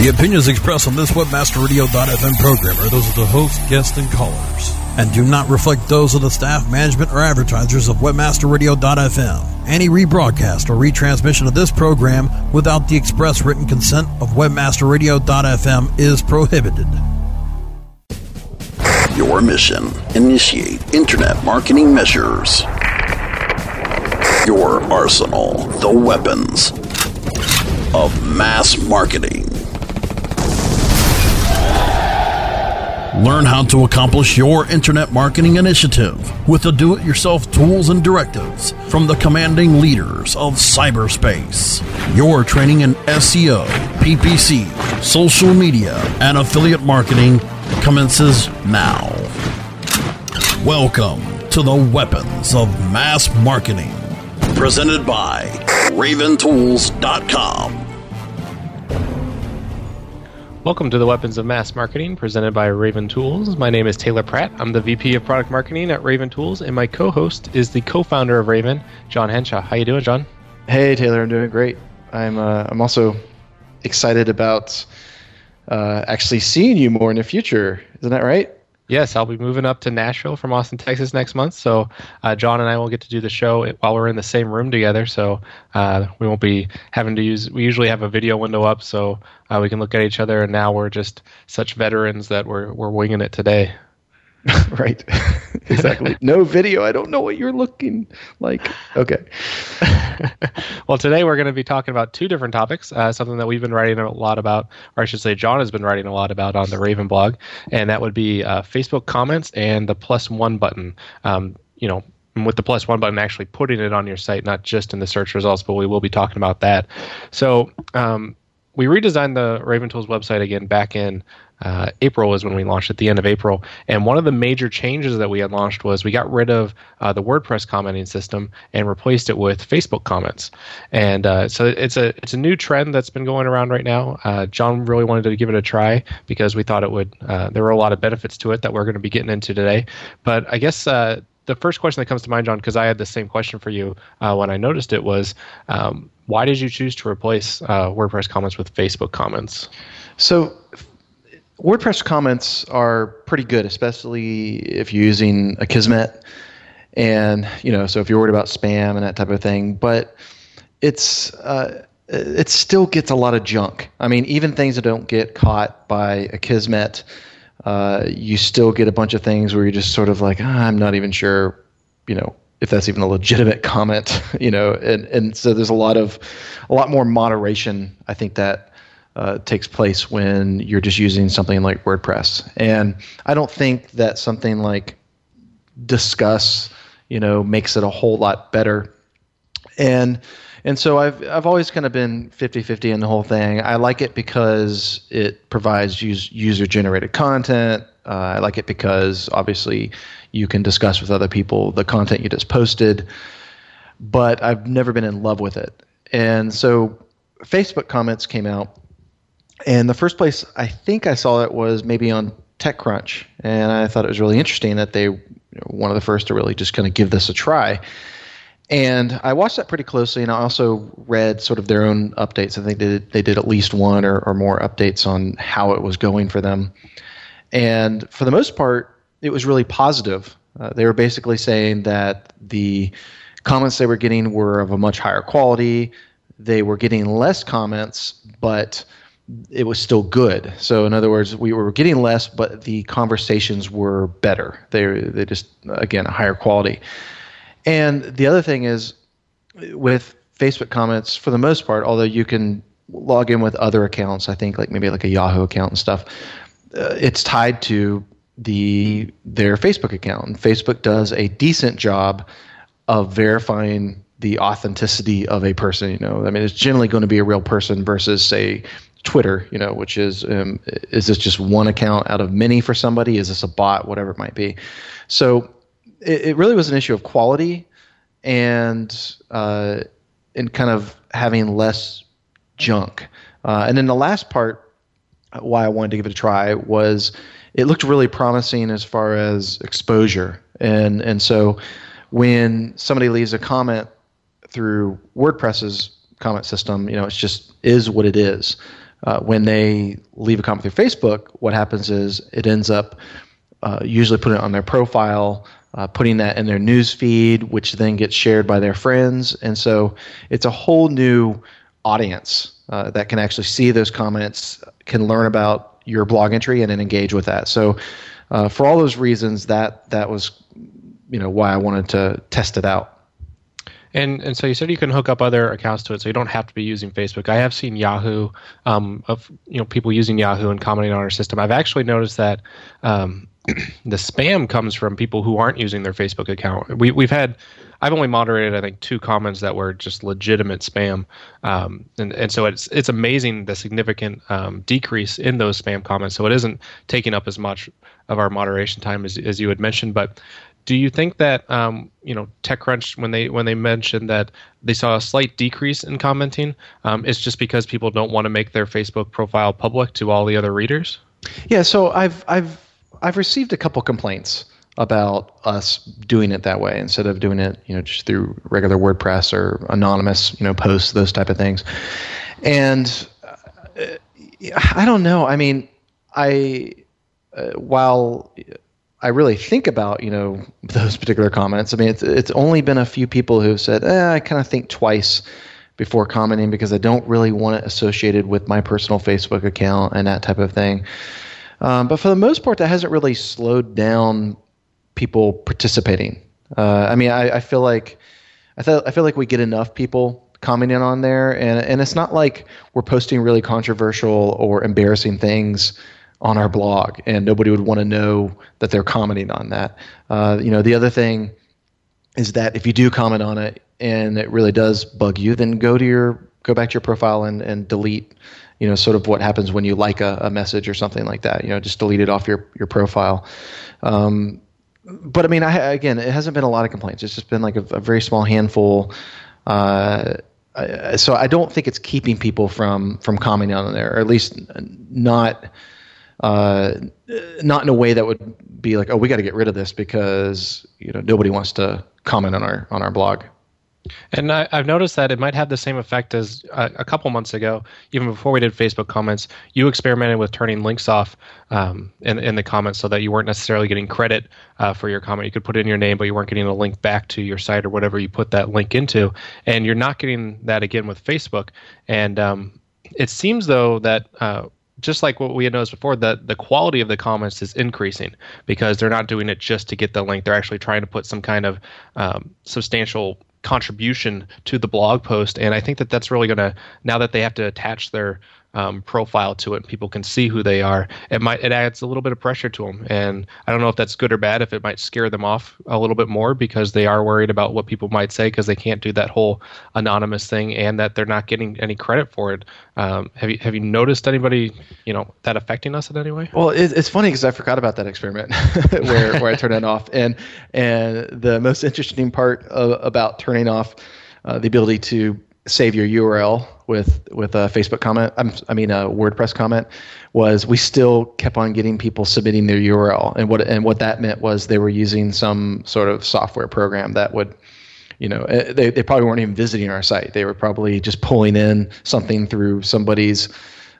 The opinions expressed on this WebmasterRadio.fm program are those of the host, guests, and callers, and do not reflect those of the staff, management, or advertisers of WebmasterRadio.fm. Any rebroadcast or retransmission of this program without the express written consent of WebmasterRadio.fm is prohibited. Your mission initiate internet marketing measures. Your arsenal, the weapons of mass marketing. Learn how to accomplish your internet marketing initiative with the do it yourself tools and directives from the commanding leaders of cyberspace. Your training in SEO, PPC, social media, and affiliate marketing commences now. Welcome to the Weapons of Mass Marketing, presented by RavenTools.com. Welcome to the Weapons of Mass Marketing presented by Raven Tools. My name is Taylor Pratt. I'm the VP of Product Marketing at Raven Tools, and my co-host is the co-founder of Raven, John Henshaw. How you doing, John? Hey, Taylor. I'm doing great. I'm uh, I'm also excited about uh, actually seeing you more in the future. Isn't that right? Yes, I'll be moving up to Nashville from Austin, Texas next month. So uh, John and I will get to do the show while we're in the same room together. So uh, we won't be having to use. We usually have a video window up so uh, we can look at each other. And now we're just such veterans that we're we're winging it today. right. exactly. no video. I don't know what you're looking like. Okay. well, today we're going to be talking about two different topics. Uh, something that we've been writing a lot about, or I should say, John has been writing a lot about on the Raven blog, and that would be uh, Facebook comments and the plus one button. Um, you know, with the plus one button actually putting it on your site, not just in the search results, but we will be talking about that. So, um, we redesigned the Raven Tools website again back in uh, April is when we launched at the end of April. And one of the major changes that we had launched was we got rid of uh, the WordPress commenting system and replaced it with Facebook comments. And uh, so it's a it's a new trend that's been going around right now. Uh, John really wanted to give it a try because we thought it would. Uh, there were a lot of benefits to it that we're going to be getting into today. But I guess uh, the first question that comes to mind, John, because I had the same question for you uh, when I noticed it was, um, why did you choose to replace uh, WordPress comments with Facebook comments? So, WordPress comments are pretty good, especially if you're using Akismet, and you know, so if you're worried about spam and that type of thing. But it's uh, it still gets a lot of junk. I mean, even things that don't get caught by Akismet, uh, you still get a bunch of things where you're just sort of like, ah, I'm not even sure, you know, if that's even a legitimate comment, you know, and and so there's a lot of a lot more moderation. I think that uh, takes place when you're just using something like WordPress. And I don't think that something like Disqus, you know, makes it a whole lot better. And and so I've I've always kind of been 50-50 in the whole thing. I like it because it provides use, user generated content. Uh, I like it because obviously you can discuss with other people the content you just posted. But I've never been in love with it. And so Facebook comments came out and the first place I think I saw it was maybe on TechCrunch, and I thought it was really interesting that they one of the first to really just kind of give this a try. And I watched that pretty closely, and I also read sort of their own updates. I think they did, they did at least one or, or more updates on how it was going for them. And for the most part, it was really positive. Uh, they were basically saying that the comments they were getting were of a much higher quality. They were getting less comments, but it was still good. So in other words, we were getting less, but the conversations were better. They they just again a higher quality. And the other thing is with Facebook comments, for the most part, although you can log in with other accounts, I think like maybe like a Yahoo account and stuff, uh, it's tied to the their Facebook account. And Facebook does a decent job of verifying the authenticity of a person. You know, I mean, it's generally going to be a real person versus say Twitter, you know, which is um, is this just one account out of many for somebody? Is this a bot? Whatever it might be. So it, it really was an issue of quality and uh, and kind of having less junk. Uh, and then the last part, uh, why I wanted to give it a try was it looked really promising as far as exposure. And and so when somebody leaves a comment through WordPress's comment system, you know, it's just is what it is. uh, when they leave a comment through Facebook, what happens is it ends up uh, usually putting it on their profile, uh, putting that in their news feed, which then gets shared by their friends, and so it's a whole new audience uh, that can actually see those comments, can learn about your blog entry, and then engage with that. So, uh, for all those reasons, that that was, you know, why I wanted to test it out. And and so you said you can hook up other accounts to it, so you don't have to be using Facebook. I have seen Yahoo um, of you know people using Yahoo and commenting on our system. I've actually noticed that um, the spam comes from people who aren't using their Facebook account. We we've had I've only moderated I think two comments that were just legitimate spam, um, and and so it's it's amazing the significant um, decrease in those spam comments. So it isn't taking up as much of our moderation time as as you had mentioned, but do you think that um, you know TechCrunch when they when they mentioned that they saw a slight decrease in commenting, um, it's just because people don't want to make their Facebook profile public to all the other readers? Yeah, so I've I've I've received a couple complaints about us doing it that way instead of doing it you know just through regular WordPress or anonymous you know posts those type of things, and uh, I don't know. I mean, I uh, while I really think about you know those particular comments. I mean, it's it's only been a few people who have said, eh, I kind of think twice before commenting because I don't really want it associated with my personal Facebook account and that type of thing. Um, but for the most part, that hasn't really slowed down people participating. Uh, I mean, I, I feel like I I feel like we get enough people commenting on there, and and it's not like we're posting really controversial or embarrassing things on our blog, and nobody would want to know that they're commenting on that. Uh, you know, the other thing is that if you do comment on it and it really does bug you, then go to your go back to your profile and, and delete. You know, sort of what happens when you like a, a message or something like that. You know, just delete it off your your profile. Um, but I mean, I, again, it hasn't been a lot of complaints. It's just been like a, a very small handful. Uh, so I don't think it's keeping people from from commenting on there, or at least not uh, not in a way that would be like, oh, we got to get rid of this because you know nobody wants to comment on our on our blog. And I, have noticed that it might have the same effect as uh, a couple months ago, even before we did Facebook comments. You experimented with turning links off um, in, in the comments so that you weren't necessarily getting credit uh, for your comment. You could put in your name, but you weren't getting a link back to your site or whatever you put that link into. And you're not getting that again with Facebook. And um, it seems though that uh, just like what we had noticed before, that the quality of the comments is increasing because they're not doing it just to get the link. They're actually trying to put some kind of um, substantial contribution to the blog post. And I think that that's really going to, now that they have to attach their um, profile to it people can see who they are it might it adds a little bit of pressure to them and i don't know if that's good or bad if it might scare them off a little bit more because they are worried about what people might say because they can't do that whole anonymous thing and that they're not getting any credit for it. Um, have you have you noticed anybody you know that affecting us in any way? Well it, it's funny because i forgot about that experiment where, where i turned it off. And and the most interesting part of, about turning off uh, the ability to save your url with with a Facebook comment. I'm, I mean a WordPress comment was we still kept on getting people submitting their URL, and what and what that meant was they were using some sort of software program that would. You know, eh, they, they probably weren't even visiting our site. They were probably just pulling in something through somebody's,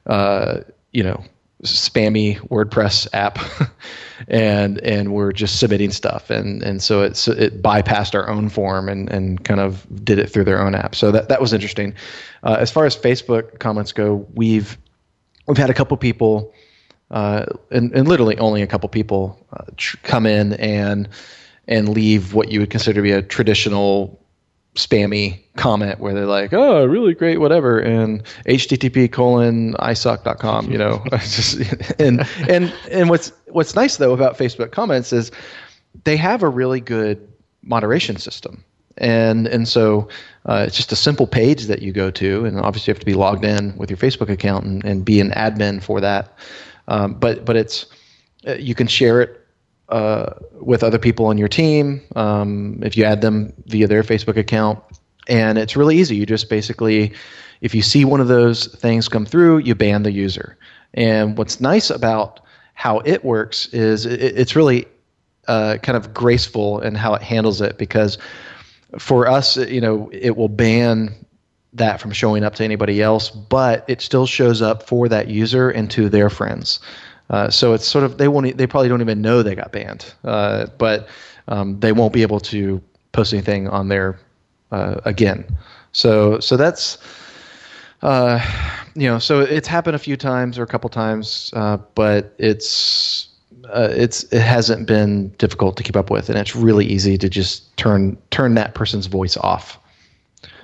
uh, you know, spammy WordPress app, and and we're just submitting stuff, and and so it so it bypassed our own form and and kind of did it through their own app. So that that was interesting. Uh, as far as Facebook comments go, we've we've had a couple people, uh, and and literally only a couple people uh, tr- come in and and leave what you would consider to be a traditional spammy comment where they're like, "Oh, really great, whatever," and HTTP colon iSuck.com, you know, and and and what's what's nice though about Facebook comments is they have a really good moderation system, and and so uh, it's just a simple page that you go to, and obviously you have to be logged in with your Facebook account and, and be an admin for that, um, but but it's uh, you can share it uh, with other people on your team um, if you add them via their Facebook account. And it's really easy. You just basically, if you see one of those things come through, you ban the user. And what's nice about how it works is it, it's really uh, kind of graceful in how it handles it because for us, you know, it will ban that from showing up to anybody else, but it still shows up for that user and to their friends. Uh, so it's sort of they won't they probably don't even know they got banned, uh, but um, they won't be able to post anything on there uh, again. So so that's uh, you know so it's happened a few times or a couple times, uh, but it's it's it hasn't been difficult to keep up with, and it's really easy to just turn turn that person's voice off.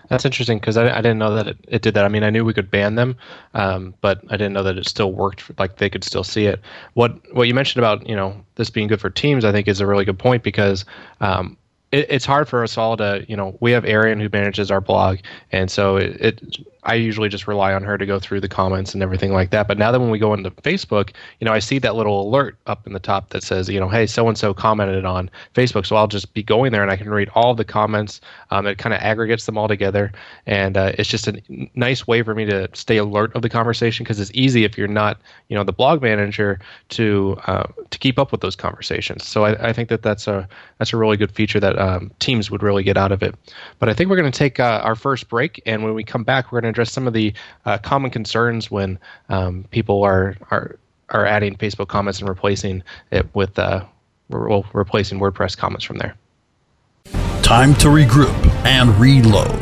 That's interesting because I, I didn't know that it, it did that. I mean, I knew we could ban them, um, but I didn't know that it still worked. Like they could still see it. What what you mentioned about you know this being good for teams, I think is a really good point because um, it, it's hard for us all to you know we have Arian who manages our blog, and so it, it I usually just rely on her to go through the comments and everything like that. But now that when we go into Facebook, you know, I see that little alert up in the top that says, you know, hey, so and so commented on Facebook. So I'll just be going there and I can read all the comments. Um, it kind of aggregates them all together, and uh, it's just a nice way for me to stay alert of the conversation because it's easy if you're not, you know, the blog manager to uh, to keep up with those conversations. So I, I, think that that's a that's a really good feature that um, teams would really get out of it. But I think we're going to take uh, our first break, and when we come back, we're going to address some of the uh, common concerns when um, people are are are adding Facebook comments and replacing it with uh, well, replacing WordPress comments from there. Time to regroup and reload.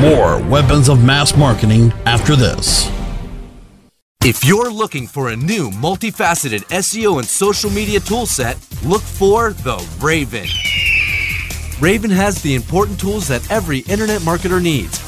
More weapons of mass marketing after this. If you're looking for a new multifaceted SEO and social media toolset, look for the Raven. Raven has the important tools that every internet marketer needs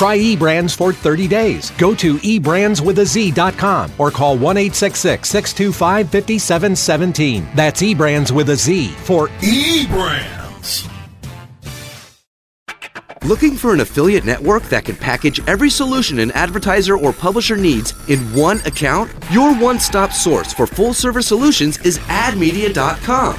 Try eBrandz for 30 days. Go to eBrandsWithAZ.com or call 1 625 5717. That's eBrandz with a Z for eBrandz. Looking for an affiliate network that can package every solution an advertiser or publisher needs in one account? Your one stop source for full service solutions is AdMedia.com.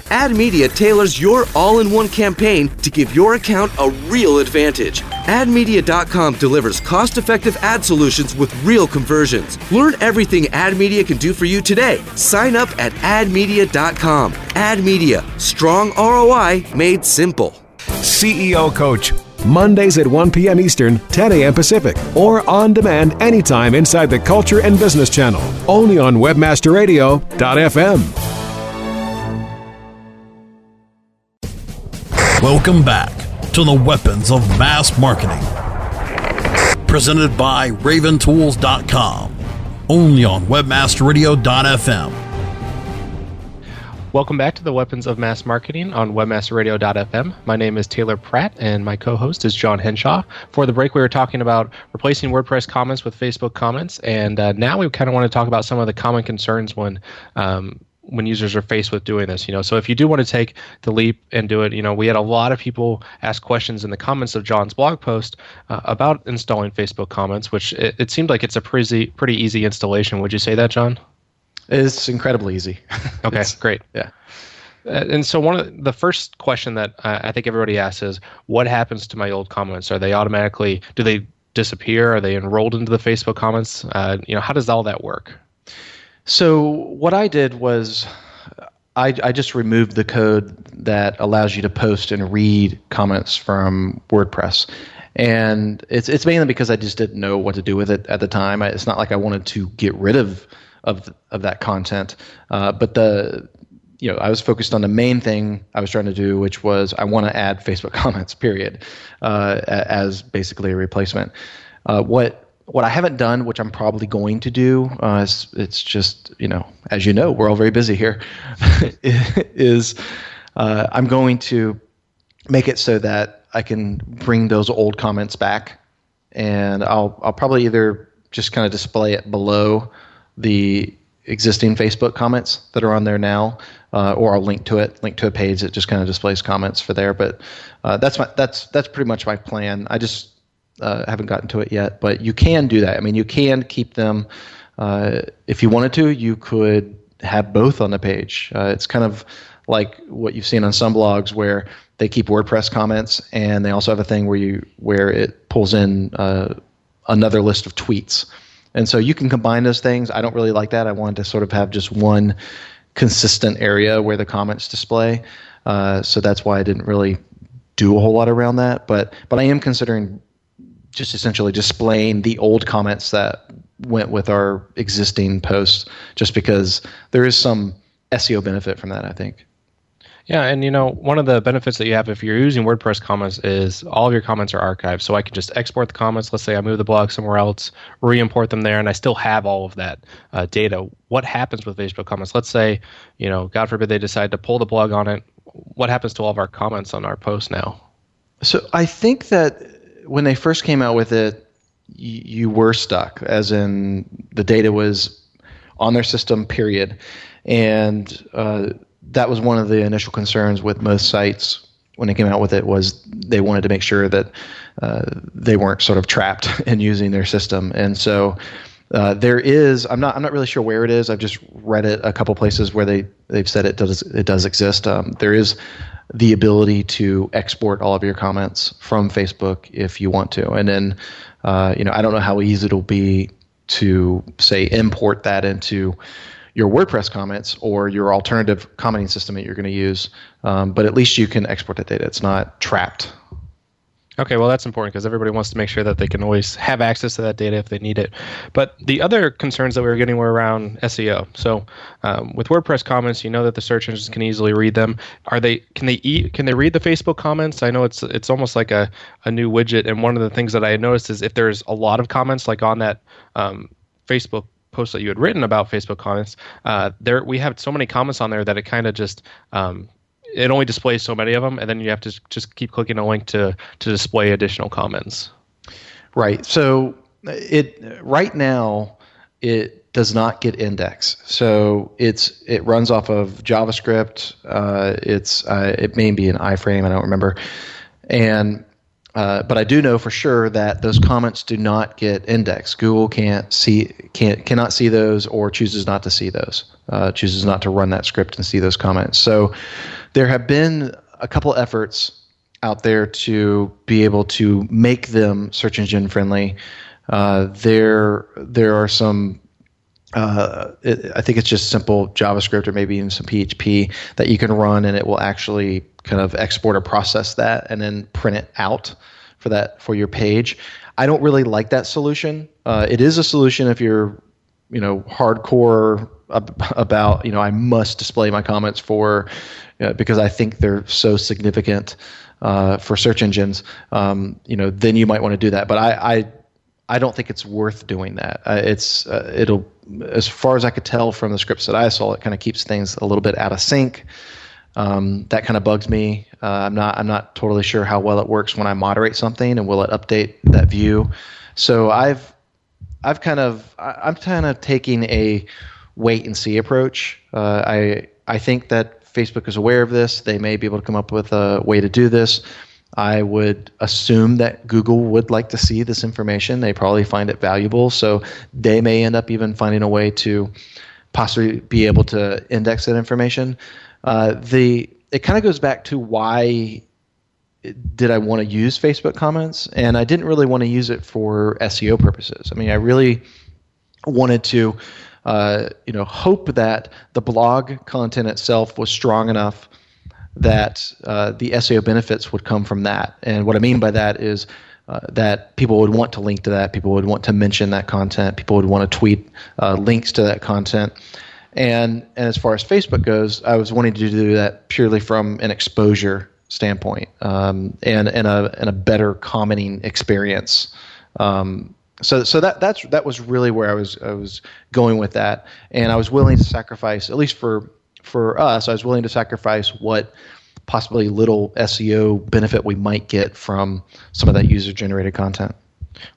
AdMedia tailors your all in one campaign to give your account a real advantage. AdMedia.com delivers cost effective ad solutions with real conversions. Learn everything AdMedia can do for you today. Sign up at AdMedia.com. AdMedia, strong ROI made simple. CEO Coach. Mondays at 1 p.m. Eastern, 10 a.m. Pacific, or on demand anytime inside the Culture and Business Channel. Only on WebmasterRadio.fm. Welcome back to the Weapons of Mass Marketing. Presented by RavenTools.com. Only on WebmasterRadio.fm. Welcome back to the Weapons of Mass Marketing on WebmasterRadio.fm. My name is Taylor Pratt, and my co host is John Henshaw. For the break, we were talking about replacing WordPress comments with Facebook comments, and uh, now we kind of want to talk about some of the common concerns when um, when users are faced with doing this you know so if you do want to take the leap and do it you know we had a lot of people ask questions in the comments of john's blog post uh, about installing facebook comments which it, it seemed like it's a pretty pretty easy installation would you say that john it's incredibly easy okay great yeah uh, and so one of the first question that I think everybody asks is, what happens to my old comments? Are they automatically? Do they disappear? Are they enrolled into the Facebook comments? Uh, you know, how does all that work? So what I did was I, I, just removed the code that allows you to post and read comments from WordPress. and it's it's mainly because I just didn't know what to do with it at the time. I, it's not like I wanted to get rid of of of that content, uh, but the you know I was focused on the main thing I was trying to do, which was I want to add Facebook comments, period, uh, as basically a replacement. Uh, what what I haven't done, which I'm probably going to do, uh, it's just you know, as you know, we're all very busy here. is uh, I'm going to make it so that I can bring those old comments back, and I'll I'll probably either just kind of display it below the existing Facebook comments that are on there now, uh, or I'll link to it, link to a page that just kind of displays comments for there. But uh, that's my that's that's pretty much my plan. I just uh, haven't gotten to it yet, but you can do that. I mean, you can keep them. Uh, if you wanted to, you could have both on the page. Uh, it's kind of like what you've seen on some blogs where they keep WordPress comments, and they also have a thing where you where it pulls in uh, another list of tweets. And so you can combine those things. I don't really like that. I wanted to sort of have just one consistent area where the comments display. Uh, so that's why I didn't really do a whole lot around that. But but I am considering just essentially displaying the old comments that went with our existing posts, just because there is some SEO benefit from that. I think. Yeah, and you know, one of the benefits that you have if you're using WordPress comments is all of your comments are archived. So I can just export the comments. Let's say I move the blog somewhere else, re-import them there, and I still have all of that uh, data. What happens with Facebook comments? Let's say, you know, God forbid they decide to pull the plug on it. What happens to all of our comments on our post now? So I think that when they first came out with it, you, you were stuck, as in the data was on their system, period. And uh, that was one of the initial concerns with most sites when they came out with it was they wanted to make sure that uh, they weren't sort of trapped in using their system. And so uh, there is I'm not I'm not really sure where it is. I've just read it a couple places where they they've said it does it does exist. Um, there is the ability to export all of your comments from Facebook if you want to. And then, uh, you know, I don't know how easy it'll be to say import that into your WordPress comments or your alternative commenting system that you're going to use. Um, but at least you can export that data. It's not trapped Okay, well, that's important because everybody wants to make sure that they can always have access to that data if they need it. But the other concerns that we were getting were around SEO. So um, with WordPress comments, you know that the search engines can easily read them. Are they? Can they eat? Can they read the Facebook comments? I know it's it's almost like a, a new widget. And one of the things that I noticed is if there's a lot of comments, like on that um, Facebook post that you had written about Facebook comments, uh, there we have so many comments on there that it kind of just um, it only displays so many of them, and then you have to just keep clicking a link to to display additional comments. Right. So it right now it does not get index. So it's it runs off of JavaScript. Uh, it's uh, it may be an iframe. I don't remember. And uh, but I do know for sure that those comments do not get indexed. Google can't see can't cannot see those or chooses not to see those. Uh, chooses not to run that script and see those comments. So there have been a couple efforts out there to be able to make them search engine friendly. Uh, there there are some. Uh, it, I think it's just simple JavaScript or maybe even some PHP that you can run, and it will actually kind of export or process that and then print it out for that for your page. I don't really like that solution. Uh, it is a solution if you're, you know, hardcore about you know I must display my comments for uh, because I think they're so significant uh, for search engines. Um, you know, then you might want to do that. But I, I I don't think it's worth doing that. Uh, it's uh, it'll as far as I could tell from the scripts that I saw, it kind of keeps things a little bit out of sync. Um, that kind of bugs me. Uh, I'm not I'm not totally sure how well it works when I moderate something and will it update that view. So I've I've kind of I'm kind of taking a wait and see approach. Uh, I I think that Facebook is aware of this. They may be able to come up with a way to do this. I would assume that Google would like to see this information. They probably find it valuable, so they may end up even finding a way to possibly be able to index that information. Uh, the it kind of goes back to why did I want to use Facebook comments, and I didn't really want to use it for SEO purposes. I mean, I really wanted to uh, you know, hope that the blog content itself was strong enough that uh, the SEO benefits would come from that. And what I mean by that is uh, that people would want to link to that. People would want to mention that content. People would want to tweet uh, links to that content. And and as far as Facebook goes, I was wanting to do that purely from an exposure standpoint um, and and a and a better commenting experience. Um, so so that that's that was really where I was I was going with that, and I was willing to sacrifice at least for for us, I was willing to sacrifice what possibly little SEO benefit we might get from some of that user generated content.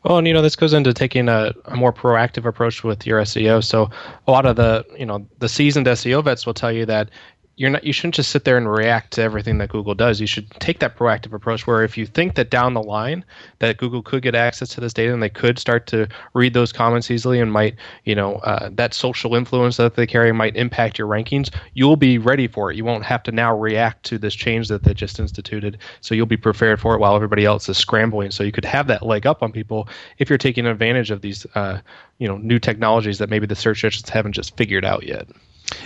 Well, and you know this goes into taking a, a, more proactive approach with your SEO. So a lot of the you know the seasoned SEO vets will tell you that you're not you shouldn't just sit there and react to everything that Google does. You should take that proactive approach where if you think that down the line that Google could get access to this data and they could start to read those comments easily and might, you know, uh, that social influence that they carry might impact your rankings, you'll be ready for it. You won't have to now react to this change that they just instituted. So you'll be prepared for it while everybody else is scrambling. So you could have that leg up on people if you're taking advantage of these, uh, you know, new technologies that maybe the search engines haven't just figured out yet.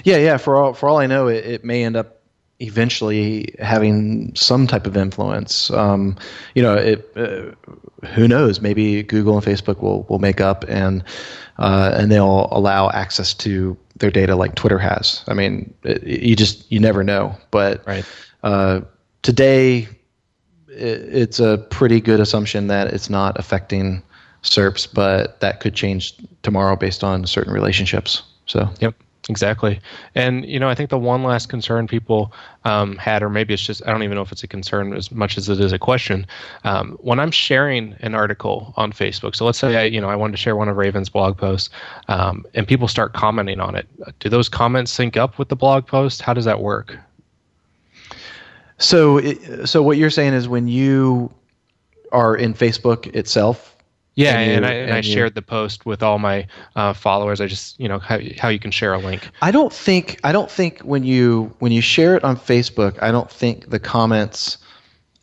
Yeah, yeah. For all for all I know, it, it may end up eventually having some type of influence. Um, you know, it, uh, who knows? Maybe Google and Facebook will will make up and uh, and they'll allow access to their data like Twitter has. I mean, it, you just you never know. But right. uh, today, it's a pretty good assumption that it's not affecting SERPs, but that could change tomorrow based on certain relationships. So. Yep. Exactly. And, you know, I think the one last concern people um, had, or maybe it's just, I don't even know if it's a concern as much as it is a question. Um, when I'm sharing an article on Facebook, so let's say, I, you know, I wanted to share one of Raven's blog posts um, and people start commenting on it. Do those comments sync up with the blog post? How does that work? So, it, so what you're saying is when you are in Facebook itself, yeah, and, you, and I, and I shared the post with all my uh, followers. I just, you know, how, how you can share a link. I don't think I don't think when you when you share it on Facebook, I don't think the comments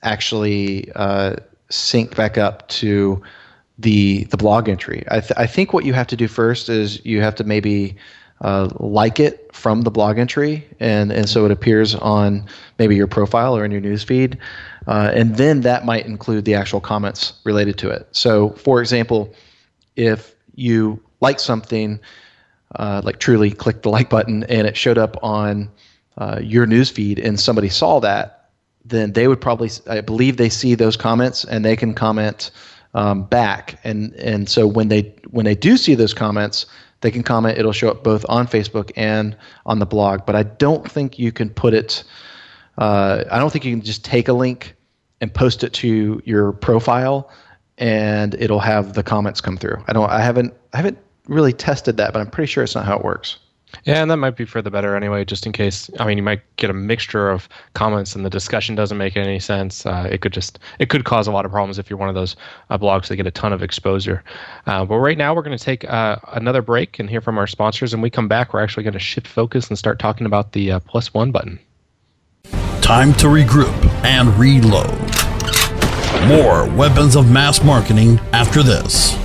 actually uh, sync back up to the the blog entry. I, th- I think what you have to do first is you have to maybe uh, like it from the blog entry, and and so it appears on maybe your profile or in your newsfeed. Uh, and then that might include the actual comments related to it. So, for example, if you like something, uh, like truly click the like button, and it showed up on uh, your newsfeed, and somebody saw that, then they would probably, I believe, they see those comments and they can comment um, back. And and so when they when they do see those comments, they can comment. It'll show up both on Facebook and on the blog. But I don't think you can put it. Uh, I don't think you can just take a link and post it to your profile and it'll have the comments come through. I don't I haven't I haven't really tested that, but I'm pretty sure it's not how it works. Yeah, and that might be for the better anyway, just in case. I mean, you might get a mixture of comments and the discussion doesn't make any sense. Uh, it could just it could cause a lot of problems if you're one of those uh, blogs that get a ton of exposure. Uh, but right now, we're going to take uh, another break and hear from our sponsors. And we come back, we're actually going to shift focus and start talking about the uh, plus one button. Time to regroup and reload. More weapons of mass marketing after this.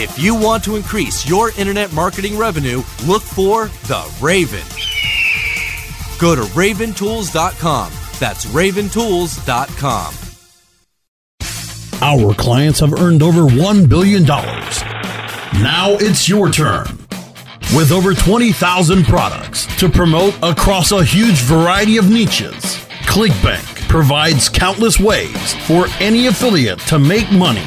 If you want to increase your internet marketing revenue, look for the Raven. Go to raventools.com. That's raventools.com. Our clients have earned over $1 billion. Now it's your turn. With over 20,000 products to promote across a huge variety of niches, ClickBank provides countless ways for any affiliate to make money.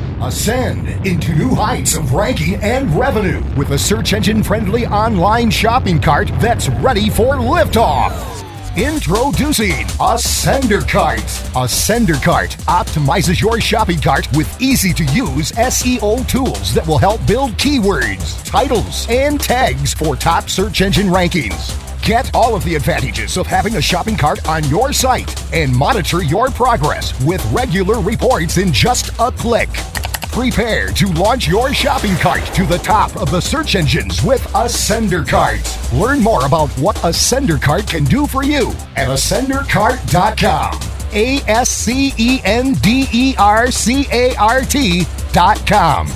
Ascend into new heights of ranking and revenue with a search engine friendly online shopping cart that's ready for liftoff. Introducing Ascender Cart. Ascender Cart optimizes your shopping cart with easy to use SEO tools that will help build keywords, titles, and tags for top search engine rankings. Get all of the advantages of having a shopping cart on your site and monitor your progress with regular reports in just a click. Prepare to launch your shopping cart to the top of the search engines with Ascender Cart. Learn more about what Ascender Cart can do for you at ascendercart.com. A S C E N D E R C A R T.com.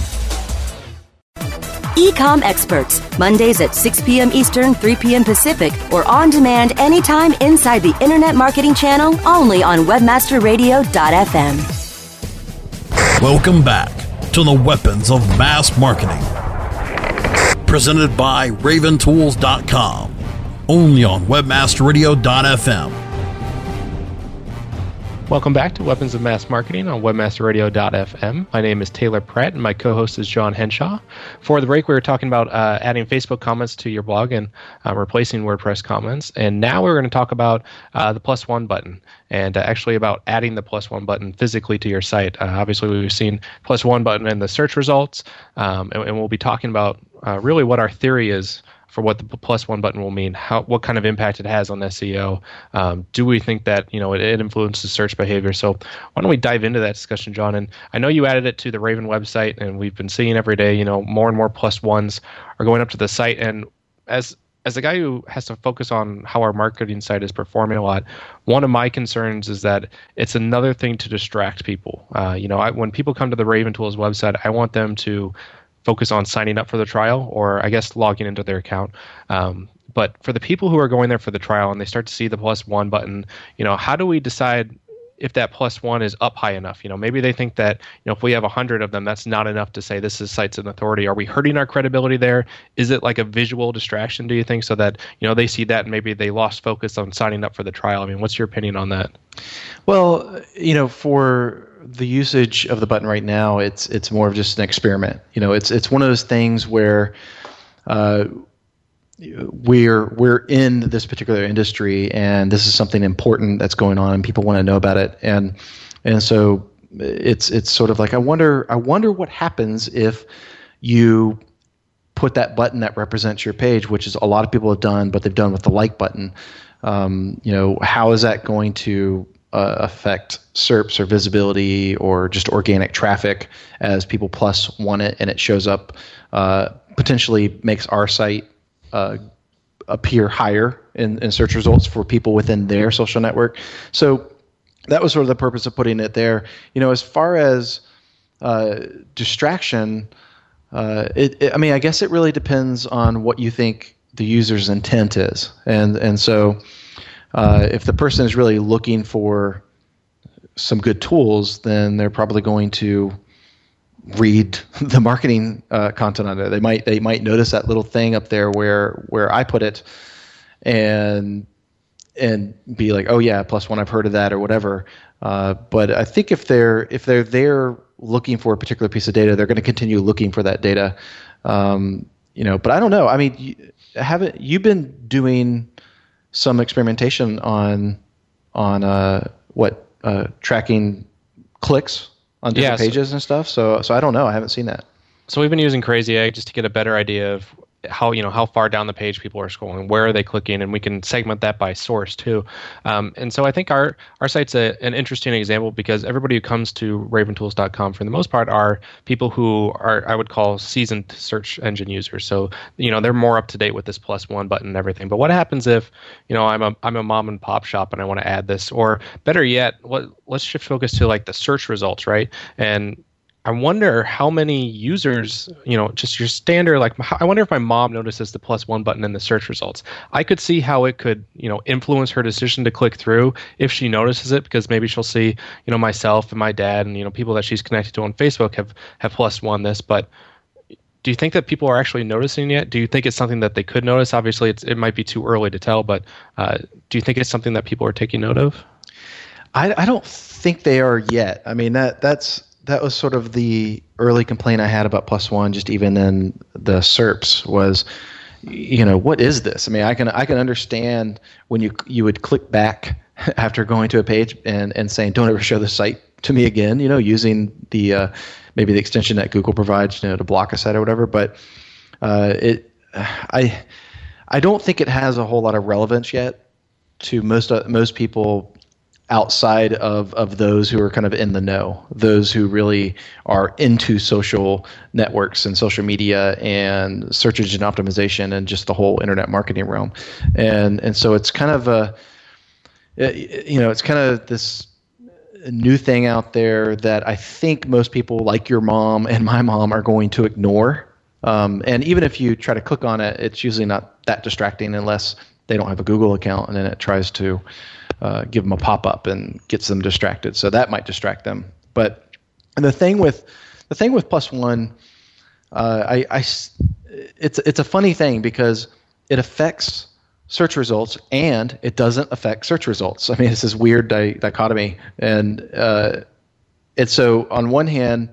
Ecom Experts, Mondays at 6 p.m. Eastern, 3 p.m. Pacific, or on demand anytime inside the Internet Marketing Channel only on WebmasterRadio.fm. Welcome back to the Weapons of Mass Marketing. Presented by RavenTools.com, only on WebmasterRadio.fm. Welcome back to Weapons of Mass Marketing on WebmasterRadio.fm. My name is Taylor Pratt, and my co-host is John Henshaw. For the break, we were talking about uh, adding Facebook comments to your blog and uh, replacing WordPress comments, and now we're going to talk about uh, the plus one button and uh, actually about adding the plus one button physically to your site. Uh, obviously, we've seen plus one button in the search results, um, and, and, we'll be talking about uh, really what our theory is for what the plus one button will mean, how what kind of impact it has on SEO. Um, do we think that you know it, it, influences search behavior? So why don't we dive into that discussion, John? And I know you added it to the Raven website, and we've been seeing every day. You know, more and more plus ones are going up to the site, and as as a guy who has to focus on how our marketing site is performing a lot, one of my concerns is that it's another thing to distract people. Uh, you know, I, when people come to the Raven Tools website, I want them to focus on signing up for the trial or I guess logging into their account. Um, but for the people who are going there for the trial and they start to see the plus one button, you know, how do we decide if that plus one is up high enough? You know, maybe they think that you know if we have hundred of them, that's not enough to say this is sites and authority. Are we hurting our credibility there? Is it like a visual distraction? Do you think so that you know they see that and maybe they lost focus on signing up for the trial? I mean, what's your opinion on that? Well, you know, for the usage of the button right now, it's it's more of just an experiment. You know, it's it's one of those things where uh, we're we're in this particular industry, and this is something important that's going on, and people want to know about it, and and so it's it's sort of like I wonder I wonder what happens if you put that button that represents your page, which is a lot of people have done, but they've done with the like button. Um, you know, how is that going to uh, affect SERPs or visibility or just organic traffic as people plus one it and it shows up, uh, potentially makes our site uh, appear higher in, in search results for people within their social network. So that was sort of the purpose of putting it there. You know, as far as uh, distraction, uh, it, it, I mean, I guess it really depends on what you think the user's intent is, and and so uh, if the person is really looking for some good tools, then they're probably going to read the marketing uh, content on there. They might they might notice that little thing up there where where I put it, and and be like, oh yeah, plus one, I've heard of that or whatever. Uh, but I think if they're if they're there looking for a particular piece of data, they're going to continue looking for that data. Um, you know, but I don't know. I mean, you, haven't you been doing some experimentation on on uh, what uh, tracking clicks on different yeah, pages and stuff. So so I don't know. I haven't seen that. So we've been using Crazy Egg just to get a better idea of how you know how far down the page people are scrolling, where are they clicking, and we can segment that by source too. Um, and so I think our our site's a, an interesting example because everybody who comes to RavenTools.com for the most part are people who are I would call seasoned search engine users. So you know they're more up to date with this plus one button and everything. But what happens if you know I'm a I'm a mom and pop shop and I want to add this, or better yet, what let's shift focus to like the search results, right? And I wonder how many users, you know, just your standard, like, I wonder if my mom notices the plus one button in the search results. I could see how it could, you know, influence her decision to click through if she notices it, because maybe she'll see, you know, myself and my dad and, you know, people that she's connected to on Facebook have, have plus one this. But do you think that people are actually noticing yet? Do you think it's something that they could notice? Obviously, it's, it might be too early to tell, but uh, do you think it's something that people are taking note of? I, I don't think they are yet. I mean, that that's that was sort of the early complaint I had about plus one, just even in the SERPs was, you know, what is this? I mean, I can I can understand when you you would click back after going to a page and and saying don't ever show the site to me again, you know, using the uh, maybe the extension that Google provides, you know, to block a site or whatever. But uh, it, I, I don't think it has a whole lot of relevance yet to most uh, most people outside of, of those who are kind of in the know, those who really are into social networks and social media and search engine optimization and just the whole internet marketing realm. And and so it's kind of a you know, it's kind of this new thing out there that I think most people, like your mom and my mom, are going to ignore. Um, and even if you try to click on it, it's usually not that distracting unless they don't have a Google account, and then it tries to uh, give them a pop up and gets them distracted. So that might distract them. But the thing with the thing with plus one, uh, I, I, it's it's a funny thing because it affects search results and it doesn't affect search results. I mean, it's this weird di- dichotomy. And, uh, and so, on one hand,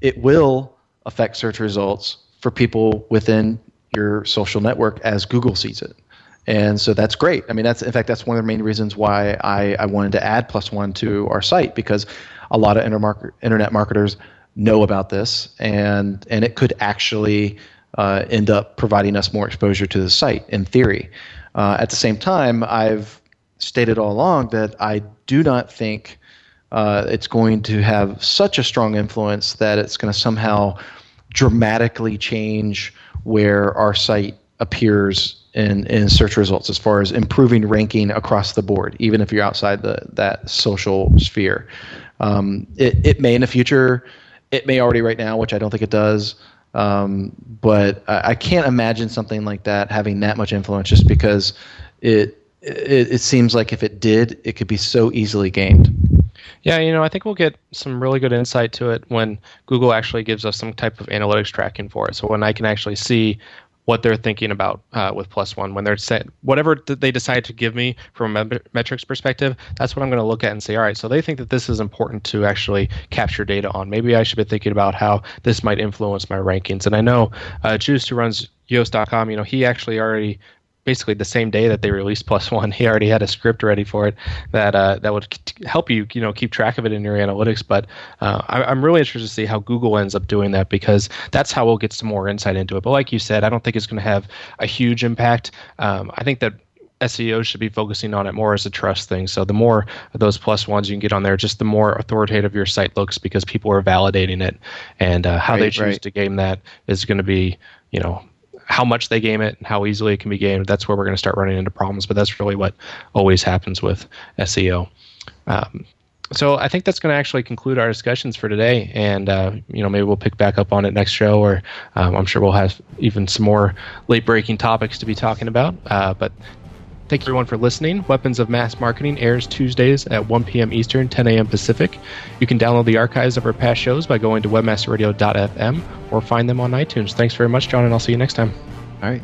it will affect search results for people within your social network as Google sees it. And so that's great. I mean, that's in fact that's one of the main reasons why I, I wanted to add plus one to our site because a lot of internet marketers know about this, and and it could actually uh, end up providing us more exposure to the site in theory. Uh, at the same time, I've stated all along that I do not think uh, it's going to have such a strong influence that it's going to somehow dramatically change where our site appears in, in search results as far as improving ranking across the board, even if you're outside the, that social sphere. Um, it, it may in the future, it may already right now, which I don't think it does. Um, but I, I, can't imagine something like that having that much influence just because it, it, it seems like if it did, it could be so easily gained. Yeah, you know, I think we'll get some really good insight to it when Google actually gives us some type of analytics tracking for it. So when I can actually see what they're thinking about uh, with plus one. When they're set whatever they decide to give me from a metrics perspective that's what i'm going to look at and say all right so they think that this is important to actually capture data on. Maybe i should be thinking about how this might influence my rankings. And i know uh, Joost who runs yoast.com you know he actually already basically the same day that they released plus one he already had a script ready for it that uh, that would help you you know keep track of it in your analytics but uh, I, am really interested to see how google ends up doing that because that's how we'll get some more insight into it but like you said i don't think it's going to have a huge impact um, i think that SEO should be focusing on it more as a trust thing. So the more of those plus ones you can get on there, just the more authoritative your site looks because people are validating it, and uh, how right, they choose right. to game that is going to be, you know, how much they game it and how easily it can be gamed, that's where we're going to start running into problems. But that's really what always happens with SEO. Um, so I think that's going to actually conclude our discussions for today, and uh, you know maybe we'll pick back up on it next show, or um, I'm sure we'll have even some more late breaking topics to be talking about. Uh, but Thank you everyone for listening. Weapons of Mass Marketing airs Tuesdays at 1 p.m. Eastern, 10 a.m. Pacific. You can download the archives of our past shows by going to webmasterradio.fm or find them on iTunes. Thanks very much, John, and I'll see you next time. All right.